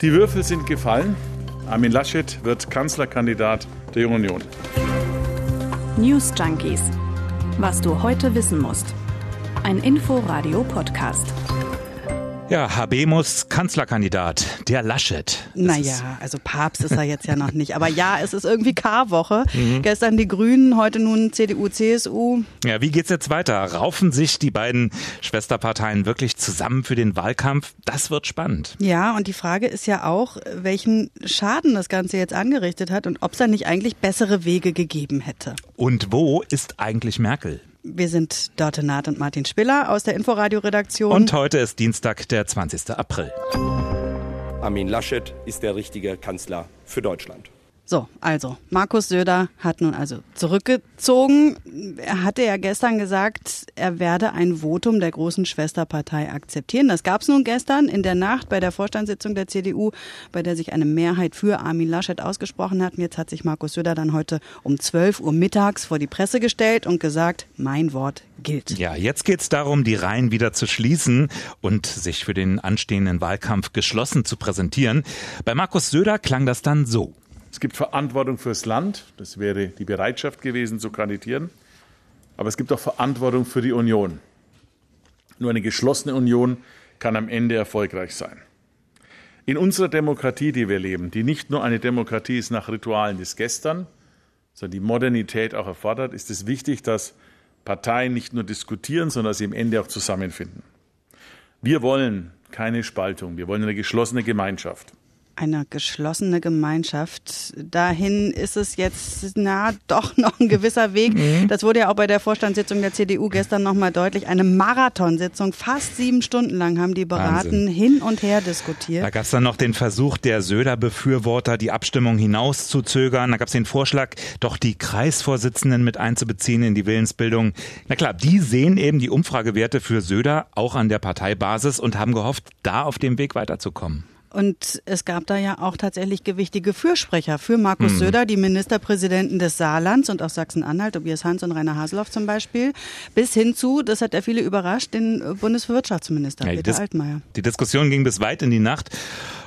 Die Würfel sind gefallen. Armin Laschet wird Kanzlerkandidat der Jungen Union. News Junkies. Was du heute wissen musst. Ein Info-Radio-Podcast. Ja, Habemus Kanzlerkandidat, der Laschet. Das naja, also Papst ist er jetzt ja noch nicht. Aber ja, es ist irgendwie Karwoche. Mhm. Gestern die Grünen, heute nun CDU, CSU. Ja, wie geht's jetzt weiter? Raufen sich die beiden Schwesterparteien wirklich zusammen für den Wahlkampf? Das wird spannend. Ja, und die Frage ist ja auch, welchen Schaden das Ganze jetzt angerichtet hat und ob es da nicht eigentlich bessere Wege gegeben hätte. Und wo ist eigentlich Merkel? Wir sind Dorte Naht und Martin Spiller aus der Inforadio-Redaktion. Und heute ist Dienstag, der 20. April. Armin Laschet ist der richtige Kanzler für Deutschland. So, also, Markus Söder hat nun also zurückgezogen. Er hatte ja gestern gesagt, er werde ein Votum der großen Schwesterpartei akzeptieren. Das gab es nun gestern in der Nacht bei der Vorstandssitzung der CDU, bei der sich eine Mehrheit für Armin Laschet ausgesprochen hat. Und jetzt hat sich Markus Söder dann heute um 12 Uhr mittags vor die Presse gestellt und gesagt, mein Wort gilt. Ja, jetzt geht es darum, die Reihen wieder zu schließen und sich für den anstehenden Wahlkampf geschlossen zu präsentieren. Bei Markus Söder klang das dann so. Es gibt Verantwortung fürs Land, das wäre die Bereitschaft gewesen zu kandidieren, aber es gibt auch Verantwortung für die Union. Nur eine geschlossene Union kann am Ende erfolgreich sein. In unserer Demokratie, die wir leben, die nicht nur eine Demokratie ist nach Ritualen des Gestern, sondern die Modernität auch erfordert, ist es wichtig, dass Parteien nicht nur diskutieren, sondern sie am Ende auch zusammenfinden. Wir wollen keine Spaltung, wir wollen eine geschlossene Gemeinschaft eine geschlossene Gemeinschaft. Dahin ist es jetzt, na, doch noch ein gewisser Weg. Mhm. Das wurde ja auch bei der Vorstandssitzung der CDU gestern nochmal deutlich. Eine Marathonsitzung, fast sieben Stunden lang haben die beraten, Wahnsinn. hin und her diskutiert. Da gab es dann noch den Versuch der Söder-Befürworter, die Abstimmung hinauszuzögern. Da gab es den Vorschlag, doch die Kreisvorsitzenden mit einzubeziehen in die Willensbildung. Na klar, die sehen eben die Umfragewerte für Söder auch an der Parteibasis und haben gehofft, da auf dem Weg weiterzukommen. Und es gab da ja auch tatsächlich gewichtige Fürsprecher für Markus mhm. Söder, die Ministerpräsidenten des Saarlands und auch Sachsen-Anhalt, Tobias Hans und Rainer Haseloff zum Beispiel, bis hin zu, das hat ja viele überrascht, den Bundeswirtschaftsminister ja, Peter Altmaier. Die Diskussion ging bis weit in die Nacht.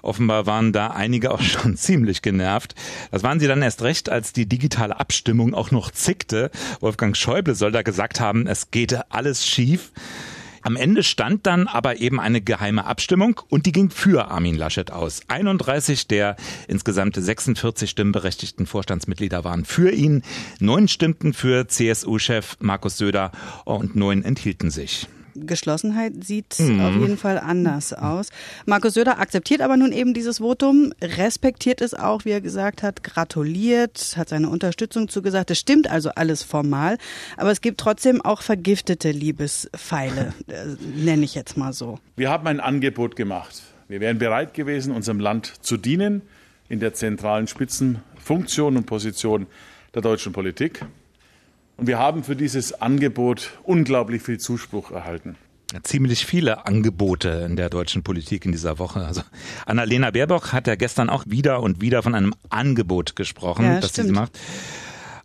Offenbar waren da einige auch schon ziemlich genervt. Das waren sie dann erst recht, als die digitale Abstimmung auch noch zickte. Wolfgang Schäuble soll da gesagt haben, es geht alles schief. Am Ende stand dann aber eben eine geheime Abstimmung und die ging für Armin Laschet aus. 31 der insgesamt 46 stimmberechtigten Vorstandsmitglieder waren für ihn, neun stimmten für CSU-Chef Markus Söder und neun enthielten sich. Geschlossenheit sieht mhm. auf jeden Fall anders aus. Markus Söder akzeptiert aber nun eben dieses Votum, respektiert es auch, wie er gesagt hat, gratuliert, hat seine Unterstützung zugesagt. Das stimmt also alles formal, aber es gibt trotzdem auch vergiftete Liebespfeile, äh, nenne ich jetzt mal so. Wir haben ein Angebot gemacht. Wir wären bereit gewesen, unserem Land zu dienen in der zentralen Spitzenfunktion und Position der deutschen Politik. Und wir haben für dieses Angebot unglaublich viel Zuspruch erhalten. ziemlich viele Angebote in der deutschen Politik in dieser Woche. Also Annalena Baerbock hat ja gestern auch wieder und wieder von einem Angebot gesprochen, ja, das stimmt. sie macht.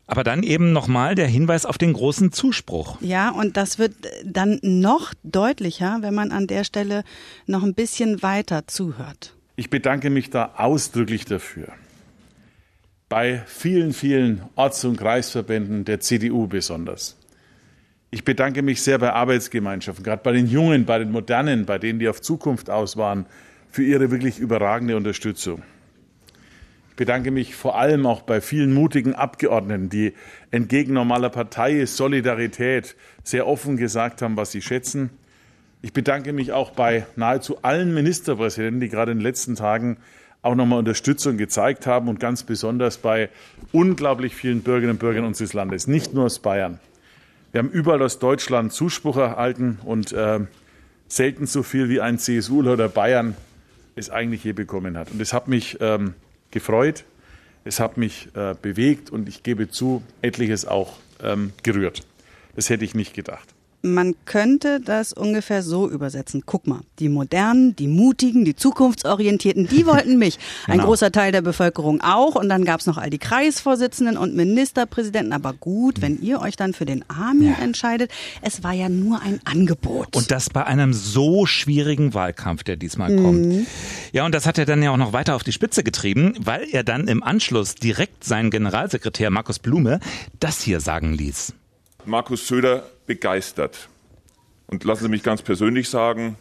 Aber dann eben nochmal der Hinweis auf den großen Zuspruch. Ja, und das wird dann noch deutlicher, wenn man an der Stelle noch ein bisschen weiter zuhört. Ich bedanke mich da ausdrücklich dafür bei vielen, vielen Orts- und Kreisverbänden der CDU besonders. Ich bedanke mich sehr bei Arbeitsgemeinschaften, gerade bei den Jungen, bei den Modernen, bei denen, die auf Zukunft aus waren, für ihre wirklich überragende Unterstützung. Ich bedanke mich vor allem auch bei vielen mutigen Abgeordneten, die entgegen normaler Partei Solidarität sehr offen gesagt haben, was sie schätzen. Ich bedanke mich auch bei nahezu allen Ministerpräsidenten, die gerade in den letzten Tagen auch nochmal Unterstützung gezeigt haben und ganz besonders bei unglaublich vielen Bürgerinnen und Bürgern unseres Landes, nicht nur aus Bayern. Wir haben überall aus Deutschland Zuspruch erhalten und äh, selten so viel wie ein CSU oder Bayern es eigentlich je bekommen hat. Und es hat mich ähm, gefreut, es hat mich äh, bewegt und ich gebe zu, etliches auch ähm, gerührt. Das hätte ich nicht gedacht. Man könnte das ungefähr so übersetzen. Guck mal, die Modernen, die Mutigen, die Zukunftsorientierten, die wollten mich. Ein Genau. großer Teil der Bevölkerung auch. Und dann gab's noch all die Kreisvorsitzenden und Ministerpräsidenten. Aber gut, wenn ihr euch dann für den Armin entscheidet, es war ja nur ein Angebot. Und das bei einem so schwierigen Wahlkampf, der diesmal kommt. Ja, und das hat er dann ja auch noch weiter auf die Spitze getrieben, weil er dann im Anschluss direkt seinen Generalsekretär Markus Blume das hier sagen ließ. Markus Söder begeistert. Und lassen Sie mich ganz persönlich sagen,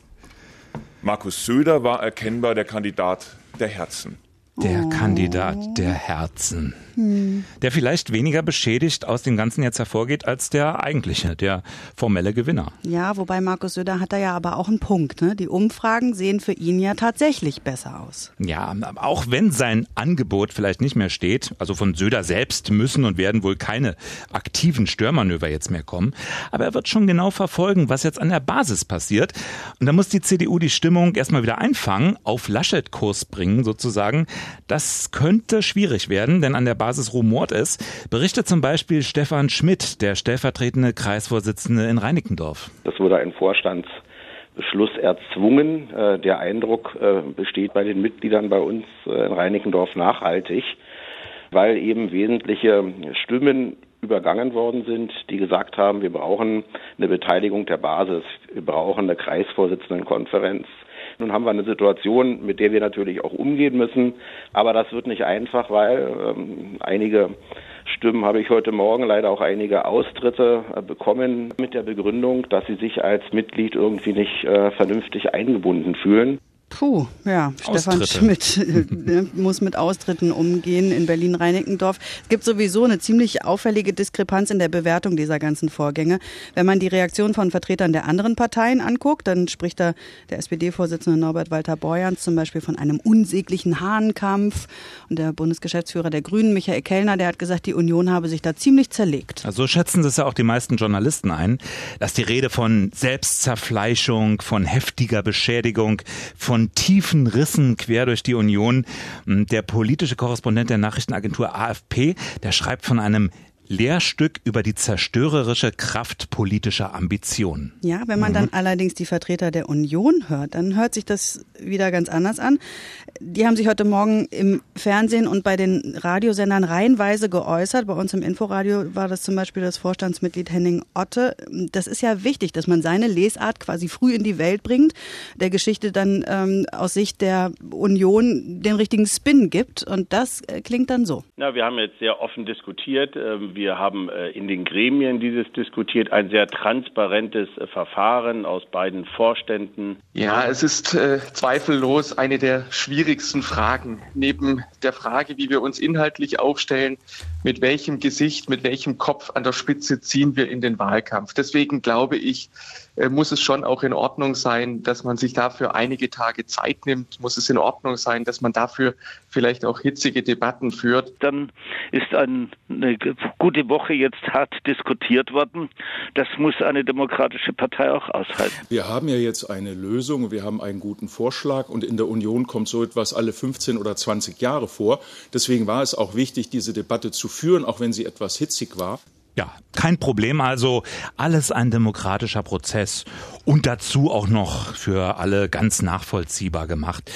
Markus Söder war erkennbar der Kandidat der Herzen. Der Kandidat der Herzen. Der vielleicht weniger beschädigt aus dem Ganzen jetzt hervorgeht als der eigentliche, der formelle Gewinner. ja, wobei Markus Söder hat da ja aber auch einen Punkt. Ne? Die Umfragen sehen für ihn ja tatsächlich besser aus. Ja, auch wenn sein Angebot vielleicht nicht mehr steht, also von Söder selbst müssen und werden wohl keine aktiven Störmanöver jetzt mehr kommen, aber er wird schon genau verfolgen, was jetzt an der Basis passiert. Und da muss die CDU die Stimmung erstmal wieder einfangen, auf Laschet-Kurs bringen sozusagen. Das könnte schwierig werden, denn an der Basis rumort es, berichtet zum Beispiel Stefan Schmidt, der stellvertretende Kreisvorsitzende in Reinickendorf. Das wurde ein Vorstandsbeschluss erzwungen. Äh, Der Eindruck äh, besteht bei den Mitgliedern bei uns äh, in Reinickendorf nachhaltig, weil eben wesentliche Stimmen übergangen worden sind, die gesagt haben, wir brauchen eine Beteiligung der Basis, wir brauchen eine Kreisvorsitzendenkonferenz. Nun haben wir eine Situation, mit der wir natürlich auch umgehen müssen, aber das wird nicht einfach, weil ähm, einige Stimmen habe ich heute Morgen leider auch einige Austritte äh, bekommen mit der Begründung, dass sie sich als Mitglied irgendwie nicht äh, vernünftig eingebunden fühlen. Puh, ja, Stefan. Schmidt äh, muss mit Austritten umgehen in Berlin-Reinickendorf. Es gibt sowieso eine ziemlich auffällige Diskrepanz in der Bewertung dieser ganzen Vorgänge. Wenn man die Reaktion von Vertretern der anderen Parteien anguckt, dann spricht da der SPD-Vorsitzende Norbert Walter Borjans zum Beispiel von einem unsäglichen Hahnkampf. Und der Bundesgeschäftsführer der Grünen, Michael Kellner, der hat gesagt, die Union habe sich da ziemlich zerlegt. Also so schätzen das ja auch die meisten Journalisten ein, dass die Rede von Selbstzerfleischung, von heftiger Beschädigung, von tiefen Rissen quer durch die Union. Der politische Korrespondent der Nachrichtenagentur AFP, der schreibt von einem Lehrstück über die zerstörerische Kraft politischer Ambitionen. Ja, wenn man dann allerdings die Vertreter der Union hört, dann hört sich das wieder ganz anders an. Die haben sich heute Morgen im Fernsehen und bei den Radiosendern reihenweise geäußert. Bei uns im Inforadio war das zum Beispiel das Vorstandsmitglied Henning Otte. Das ist ja wichtig, dass man seine Lesart quasi früh in die Welt bringt, der Geschichte dann ähm, aus Sicht der Union den richtigen Spin gibt. Und das äh, klingt dann so. Na, wir haben jetzt sehr offen diskutiert. Ähm, Wir haben äh, in den Gremien dieses diskutiert. Ein sehr transparentes äh, Verfahren aus beiden Vorständen. Ja, es ist äh, zweifellos eine der schwierigsten Fragen. Neben der Frage, wie wir uns inhaltlich aufstellen, mit welchem Gesicht, mit welchem Kopf an der Spitze ziehen wir in den Wahlkampf. Deswegen glaube ich, muss es schon auch in Ordnung sein, dass man sich dafür einige Tage Zeit nimmt. Muss es in Ordnung sein, dass man dafür vielleicht auch hitzige Debatten führt. Dann ist ein, eine gute Woche jetzt hart diskutiert worden. Das muss eine demokratische Partei auch aushalten. Wir haben ja jetzt eine Lösung, wir haben einen guten Vorschlag und in der Union kommt so etwas alle 15 oder 20 Jahre vor. Deswegen war es auch wichtig, diese Debatte zu führen, auch wenn sie etwas hitzig war. Ja, kein Problem. Also alles ein demokratischer Prozess und dazu auch noch für alle ganz nachvollziehbar gemacht.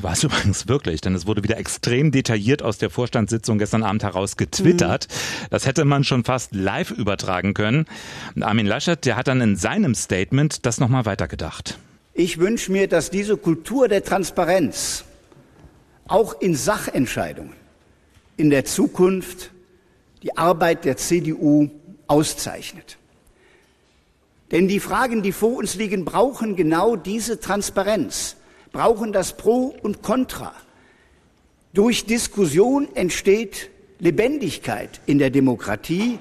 War es übrigens wirklich, denn es wurde wieder extrem detailliert aus der Vorstandssitzung gestern Abend heraus getwittert. Das hätte man schon fast live übertragen können. Und Armin Laschet, der hat dann in seinem Statement das nochmal weitergedacht. Ich wünsche mir, dass diese Kultur der Transparenz auch in Sachentscheidungen in der Zukunft die Arbeit der CDU auszeichnet. Denn die Fragen, die vor uns liegen, brauchen genau diese Transparenz, brauchen das Pro und Contra. Durch Diskussion entsteht Lebendigkeit in der Demokratie,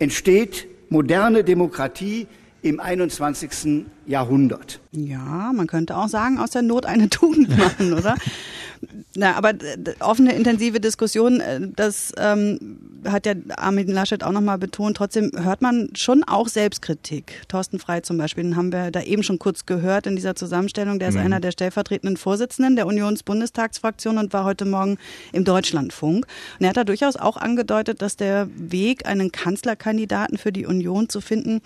entsteht moderne Demokratie im 21. Jahrhundert. Ja, man könnte auch sagen, aus der Not eine Tugend machen, oder? Na, aber d- offene, intensive Diskussion, äh, das ähm, hat ja Armin Laschet auch nochmal betont. Trotzdem hört man schon auch Selbstkritik. Thorsten Frey zum Beispiel, den haben wir da eben schon kurz gehört in dieser Zusammenstellung. Der ist Mhm. einer der stellvertretenden Vorsitzenden der Unionsbundestagsfraktion und war heute Morgen im Deutschlandfunk. Und er hat da durchaus auch angedeutet, dass der Weg, einen Kanzlerkandidaten für die Union zu finden,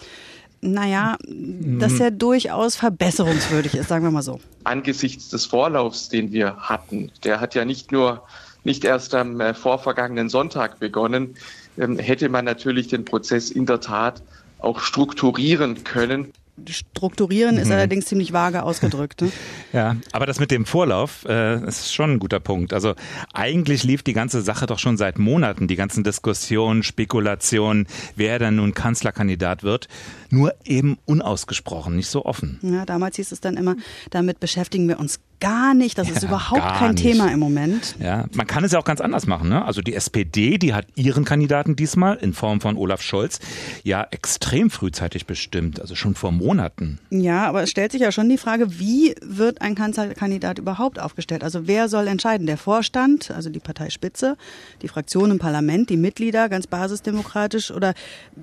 naja, dass er durchaus verbesserungswürdig ist, sagen wir mal so. Angesichts des Vorlaufs, den wir hatten, der hat ja nicht nur nicht erst am äh, vorvergangenen Sonntag begonnen, ähm, hätte man natürlich den Prozess in der Tat auch strukturieren können. Strukturieren ist mhm. allerdings ziemlich vage ausgedrückt. Ne? Ja, aber das mit dem Vorlauf äh, ist schon ein guter Punkt. Also eigentlich lief die ganze Sache doch schon seit Monaten, die ganzen Diskussionen, Spekulationen, wer dann nun Kanzlerkandidat wird, nur eben unausgesprochen, nicht so offen. Ja, damals hieß es dann immer, damit beschäftigen wir uns gar nicht. Das ist ja, überhaupt kein nicht. Thema im Moment. Ja, man kann es ja auch ganz anders machen. Ne? Also die SPD, die hat ihren Kandidaten diesmal in Form von Olaf Scholz ja extrem frühzeitig bestimmt, also schon vor Monaten. Ja, aber es stellt sich ja schon die Frage, wie wird ein Kanzlerkandidat überhaupt aufgestellt? Also wer soll entscheiden? Der Vorstand, also die Parteispitze, die Fraktion im Parlament, die Mitglieder, ganz basisdemokratisch oder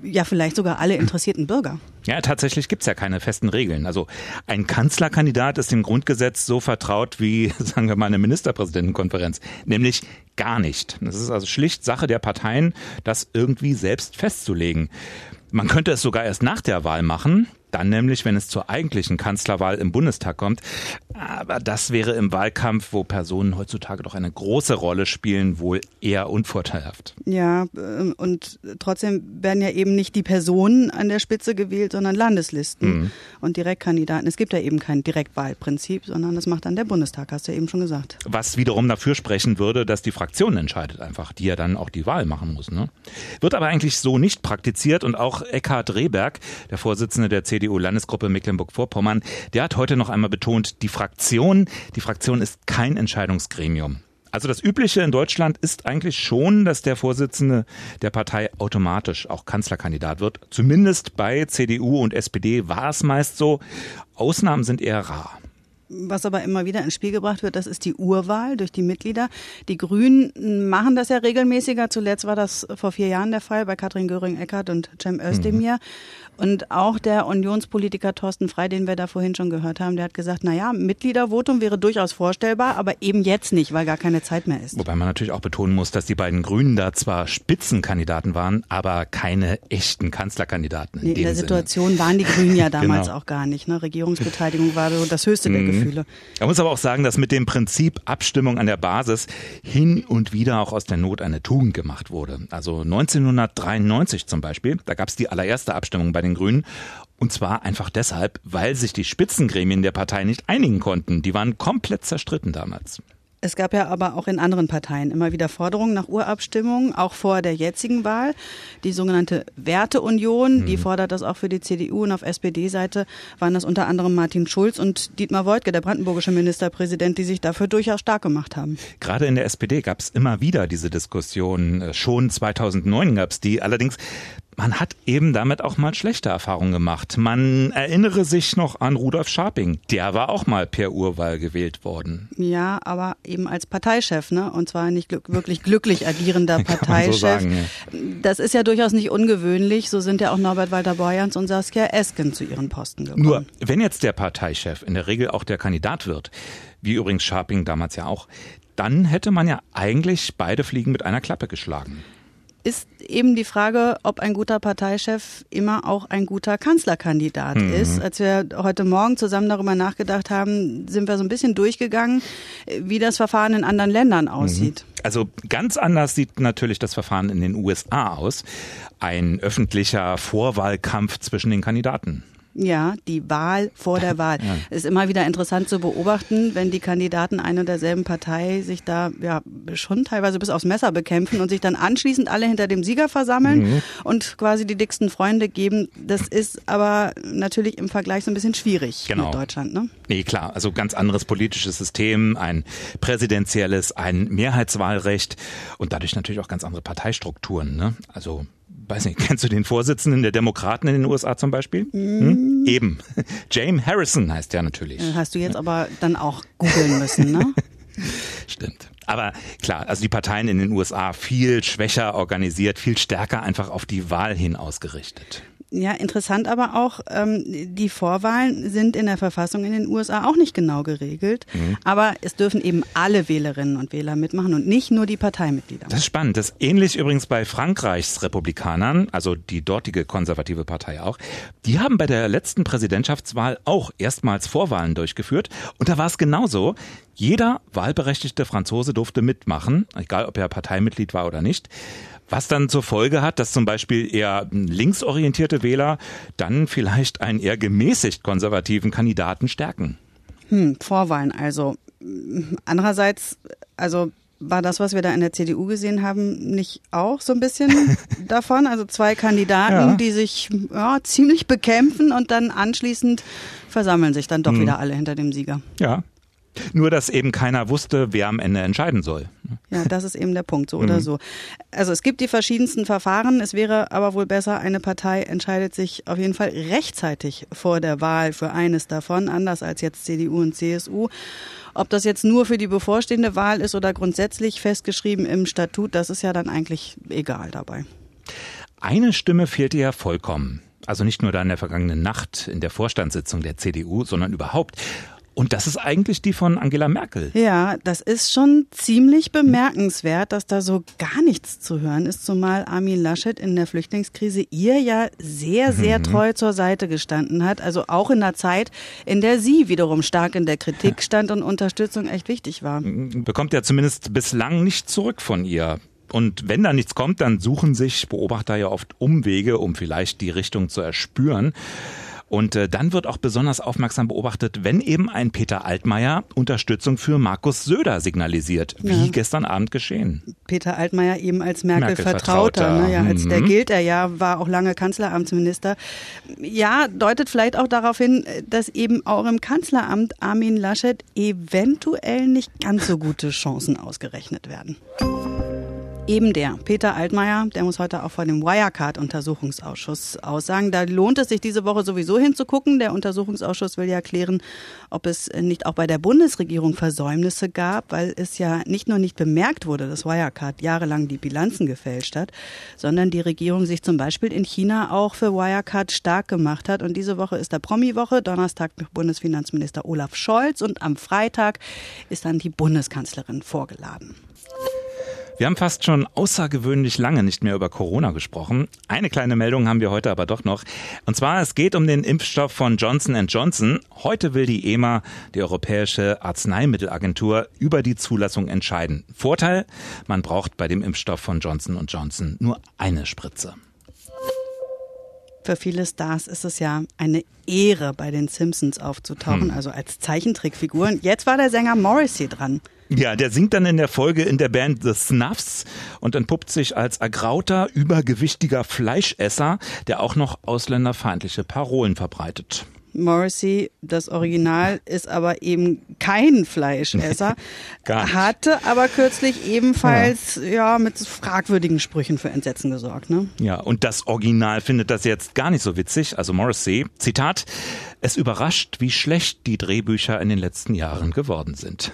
ja vielleicht sogar alle interessierten Bürger? Ja, tatsächlich gibt's ja keine festen Regeln. Also ein Kanzlerkandidat ist dem Grundgesetz so vertraut wie, sagen wir mal, eine Ministerpräsidentenkonferenz, nämlich gar nicht. Das ist also schlicht Sache der Parteien, das irgendwie selbst festzulegen. Man könnte es sogar erst nach der Wahl machen. Dann nämlich, wenn es zur eigentlichen Kanzlerwahl im Bundestag kommt. Aber das wäre im Wahlkampf, wo Personen heutzutage doch eine große Rolle spielen, wohl eher unvorteilhaft. Ja, ähm, und trotzdem werden ja eben nicht die Personen an der Spitze gewählt, sondern Landeslisten mhm. und Direktkandidaten. Es gibt ja eben kein Direktwahlprinzip, sondern das macht dann der Bundestag, hast du ja eben schon gesagt. Was wiederum dafür sprechen würde, dass die Fraktion entscheidet einfach, die ja dann auch die Wahl machen muss. Ne? Wird aber eigentlich so nicht praktiziert und auch Eckhard Rehberg, der Vorsitzende der CDU, CDU-Landesgruppe Mecklenburg-Vorpommern, der hat heute noch einmal betont, die Fraktion, die Fraktion ist kein Entscheidungsgremium. Also das Übliche in Deutschland ist eigentlich schon, dass der Vorsitzende der Partei automatisch auch Kanzlerkandidat wird. Zumindest bei CDU und SPD war es meist so. Ausnahmen sind eher rar. Was aber immer wieder ins Spiel gebracht wird, das ist die Urwahl durch die Mitglieder. Die Grünen machen das ja regelmäßiger. Zuletzt war das vor vier Jahren der Fall bei Katrin Göring-Eckardt und Cem Özdemir. Mhm. Und auch der Unionspolitiker Thorsten Frei, den wir da vorhin schon gehört haben, der hat gesagt, na ja, Mitgliedervotum wäre durchaus vorstellbar, aber eben jetzt nicht, weil gar keine Zeit mehr ist. Wobei man natürlich auch betonen muss, dass die beiden Grünen da zwar Spitzenkandidaten waren, aber keine echten Kanzlerkandidaten. In, nee, in der Situation Sinne. waren die Grünen ja damals genau. auch gar nicht. Ne? Regierungsbeteiligung war so das höchste der mhm. Gefühle. Man muss aber auch sagen, dass mit dem Prinzip Abstimmung an der Basis hin und wieder auch aus der Not eine Tugend gemacht wurde. Also 1993 zum Beispiel, da gab es die allererste Abstimmung bei den den Grünen. Und zwar einfach deshalb, weil sich die Spitzengremien der Partei nicht einigen konnten. Die waren komplett zerstritten damals. Es gab ja aber auch in anderen Parteien immer wieder Forderungen nach Urabstimmung, auch vor der jetzigen Wahl. Die sogenannte Werteunion, mhm. die fordert das auch für die CDU und auf SPD-Seite waren das unter anderem Martin Schulz und Dietmar Woidke, der brandenburgische Ministerpräsident, die sich dafür durchaus stark gemacht haben. Gerade in der SPD gab es immer wieder diese Diskussion. Schon 2009 gab es die. Allerdings man hat eben damit auch mal schlechte Erfahrungen gemacht. Man erinnere sich noch an Rudolf Scharping. Der war auch mal per Urwahl gewählt worden. Ja, aber eben als Parteichef, ne? Und zwar nicht glück wirklich glücklich agierender Parteichef. So sagen, ja. Das ist ja durchaus nicht ungewöhnlich. So sind ja auch Norbert Walter Borjans und Saskia Esken zu ihren Posten gekommen. Nur, wenn jetzt der Parteichef in der Regel auch der Kandidat wird, wie übrigens Scharping damals ja auch, dann hätte man ja eigentlich beide Fliegen mit einer Klappe geschlagen ist eben die Frage, ob ein guter Parteichef immer auch ein guter Kanzlerkandidat mhm. ist. Als wir heute Morgen zusammen darüber nachgedacht haben, sind wir so ein bisschen durchgegangen, wie das Verfahren in anderen Ländern mhm. aussieht. Also ganz anders sieht natürlich das Verfahren in den USA aus. Ein öffentlicher Vorwahlkampf zwischen den Kandidaten. Ja, die Wahl vor der Wahl. Ja. Ist immer wieder interessant zu beobachten, wenn die Kandidaten einer derselben Partei sich da ja schon teilweise bis aufs Messer bekämpfen und sich dann anschließend alle hinter dem Sieger versammeln mhm. und quasi die dicksten Freunde geben. Das ist aber natürlich im Vergleich so ein bisschen schwierig genau. mit Deutschland, ne? Nee, klar. Also ganz anderes politisches System, ein präsidentielles, ein Mehrheitswahlrecht und dadurch natürlich auch ganz andere Parteistrukturen, ne? Also weiß nicht, kennst du den Vorsitzenden der Demokraten in den USA zum Beispiel? Hm? Eben. James Harrison heißt der natürlich. Äh, hast du jetzt aber dann auch googeln müssen, ne? Stimmt. Aber klar, also die Parteien in den USA viel schwächer organisiert, viel stärker einfach auf die Wahl hin ausgerichtet. Ja, interessant aber auch, ähm, die Vorwahlen sind in der Verfassung in den USA auch nicht genau geregelt. Mhm. Aber es dürfen eben alle Wählerinnen und Wähler mitmachen und nicht nur die Parteimitglieder. Das ist spannend. Das ist ähnlich übrigens bei Frankreichs Republikanern, also die dortige konservative Partei auch. Die haben bei der letzten Präsidentschaftswahl auch erstmals Vorwahlen durchgeführt. Und da war es genauso. Jeder wahlberechtigte Franzose durfte mitmachen, egal ob er Parteimitglied war oder nicht. Was dann zur Folge hat, dass zum Beispiel eher linksorientierte Wähler dann vielleicht einen eher gemäßigt konservativen Kandidaten stärken. Hm, Vorwahlen also. Andererseits, also war das, was wir da in der CDU gesehen haben, nicht auch so ein bisschen davon? Also zwei Kandidaten, ja. die sich ja, ziemlich bekämpfen und dann anschließend versammeln sich dann doch hm. wieder alle hinter dem Sieger. Ja, nur, dass eben keiner wusste, wer am Ende entscheiden soll. Ja, das ist eben der Punkt, so oder mhm. so. Also es gibt die verschiedensten Verfahren. Es wäre aber wohl besser, eine Partei entscheidet sich auf jeden Fall rechtzeitig vor der Wahl für eines davon, anders als jetzt CDU und CSU. Ob das jetzt nur für die bevorstehende Wahl ist oder grundsätzlich festgeschrieben im Statut, das ist ja dann eigentlich egal dabei. Eine Stimme fehlte ja vollkommen. Also nicht nur da in der vergangenen Nacht in der Vorstandssitzung der CDU, sondern überhaupt. Und das ist eigentlich die von Angela Merkel. Ja, das ist schon ziemlich bemerkenswert, dass da so gar nichts zu hören ist, zumal Armin Laschet in der Flüchtlingskrise ihr ja sehr, sehr mhm. treu zur Seite gestanden hat. Also auch in einer Zeit, in der sie wiederum stark in der Kritik stand und Unterstützung echt wichtig war. Bekommt ja zumindest bislang nicht zurück von ihr. Und wenn da nichts kommt, dann suchen sich Beobachter ja oft Umwege, um vielleicht die Richtung zu erspüren. Und äh, dann wird auch besonders aufmerksam beobachtet, wenn eben ein Peter Altmaier Unterstützung für Markus Söder signalisiert, wie ja. gestern Abend geschehen. Peter Altmaier eben als Merkel-Vertrauter, Merkel ne? ja, als mhm. der gilt er ja, war auch lange Kanzleramtsminister. Ja, deutet vielleicht auch darauf hin, dass eben auch im Kanzleramt Armin Laschet eventuell nicht ganz so gute Chancen ausgerechnet werden. Eben der, Peter Altmaier, der muss heute auch vor dem Wirecard-Untersuchungsausschuss aussagen. Da lohnt es sich diese Woche sowieso hinzugucken. Der Untersuchungsausschuss will ja klären, ob es nicht auch bei der Bundesregierung Versäumnisse gab, weil es ja nicht nur nicht bemerkt wurde, dass Wirecard jahrelang die Bilanzen gefälscht hat, sondern die Regierung sich zum Beispiel in China auch für Wirecard stark gemacht hat. Und diese Woche ist der Promi-Woche, Donnerstag Bundesfinanzminister Olaf Scholz und am Freitag ist dann die Bundeskanzlerin vorgeladen. Wir haben fast schon außergewöhnlich lange nicht mehr über Corona gesprochen. Eine kleine Meldung haben wir heute aber doch noch. Und zwar, es geht um den Impfstoff von Johnson Johnson. Heute will die EMA, die Europäische Arzneimittelagentur, über die Zulassung entscheiden. Vorteil, man braucht bei dem Impfstoff von Johnson Johnson nur eine Spritze. Für viele Stars ist es ja eine Ehre, bei den Simpsons aufzutauchen, hm. also als Zeichentrickfiguren. Jetzt war der Sänger Morrissey dran. Ja, der singt dann in der Folge in der Band The Snuffs und entpuppt sich als ergrauter, übergewichtiger Fleischesser, der auch noch ausländerfeindliche Parolen verbreitet. Morrissey, das Original, ist aber eben kein Fleischesser. hatte aber kürzlich ebenfalls ja. ja. mit fragwürdigen Sprüchen für Entsetzen gesorgt. Ne? Ja, und das Original findet das jetzt gar nicht so witzig. Also Morrissey, Zitat, es überrascht, wie schlecht die Drehbücher in den letzten Jahren geworden sind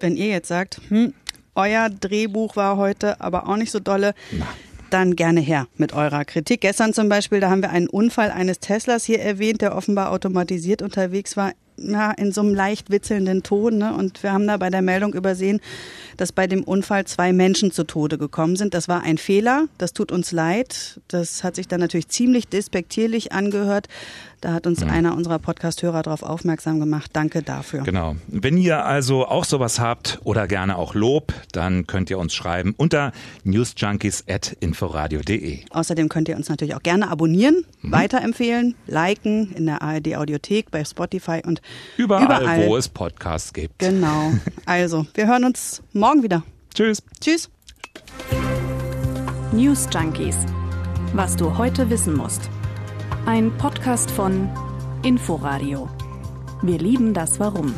wenn ihr jetzt sagt, hm, euer Drehbuch war heute aber auch nicht so dolle, Na. Dann gerne her mit eurer Kritik. Gestern zum Beispiel, da haben wir einen Unfall eines Teslas hier erwähnt, der offenbar automatisiert unterwegs war ja, in so einem leicht witzelnden Ton. Ne? Und wir haben da bei der Meldung übersehen, dass bei dem Unfall zwei Menschen zu Tode gekommen sind. Das war ein Fehler, das tut uns leid. Das hat sich dann natürlich ziemlich despektierlich angehört. Da hat uns mhm. einer unserer Podcast-Hörer darauf aufmerksam gemacht. Danke dafür. Genau. Wenn ihr also auch sowas habt oder gerne auch Lob, dann könnt ihr uns schreiben unter newsjunkies.inforadio.de. Außerdem könnt ihr uns natürlich auch gerne abonnieren, mhm. weiterempfehlen, liken in der ARD Audiothek, bei Spotify und überall, überall, wo es Podcasts gibt. Genau. Also, wir hören uns morgen wieder. Tschüss. Tschüss. News Junkies. Was du heute wissen musst. Ein Podcast von Inforadio. Wir lieben das Warum.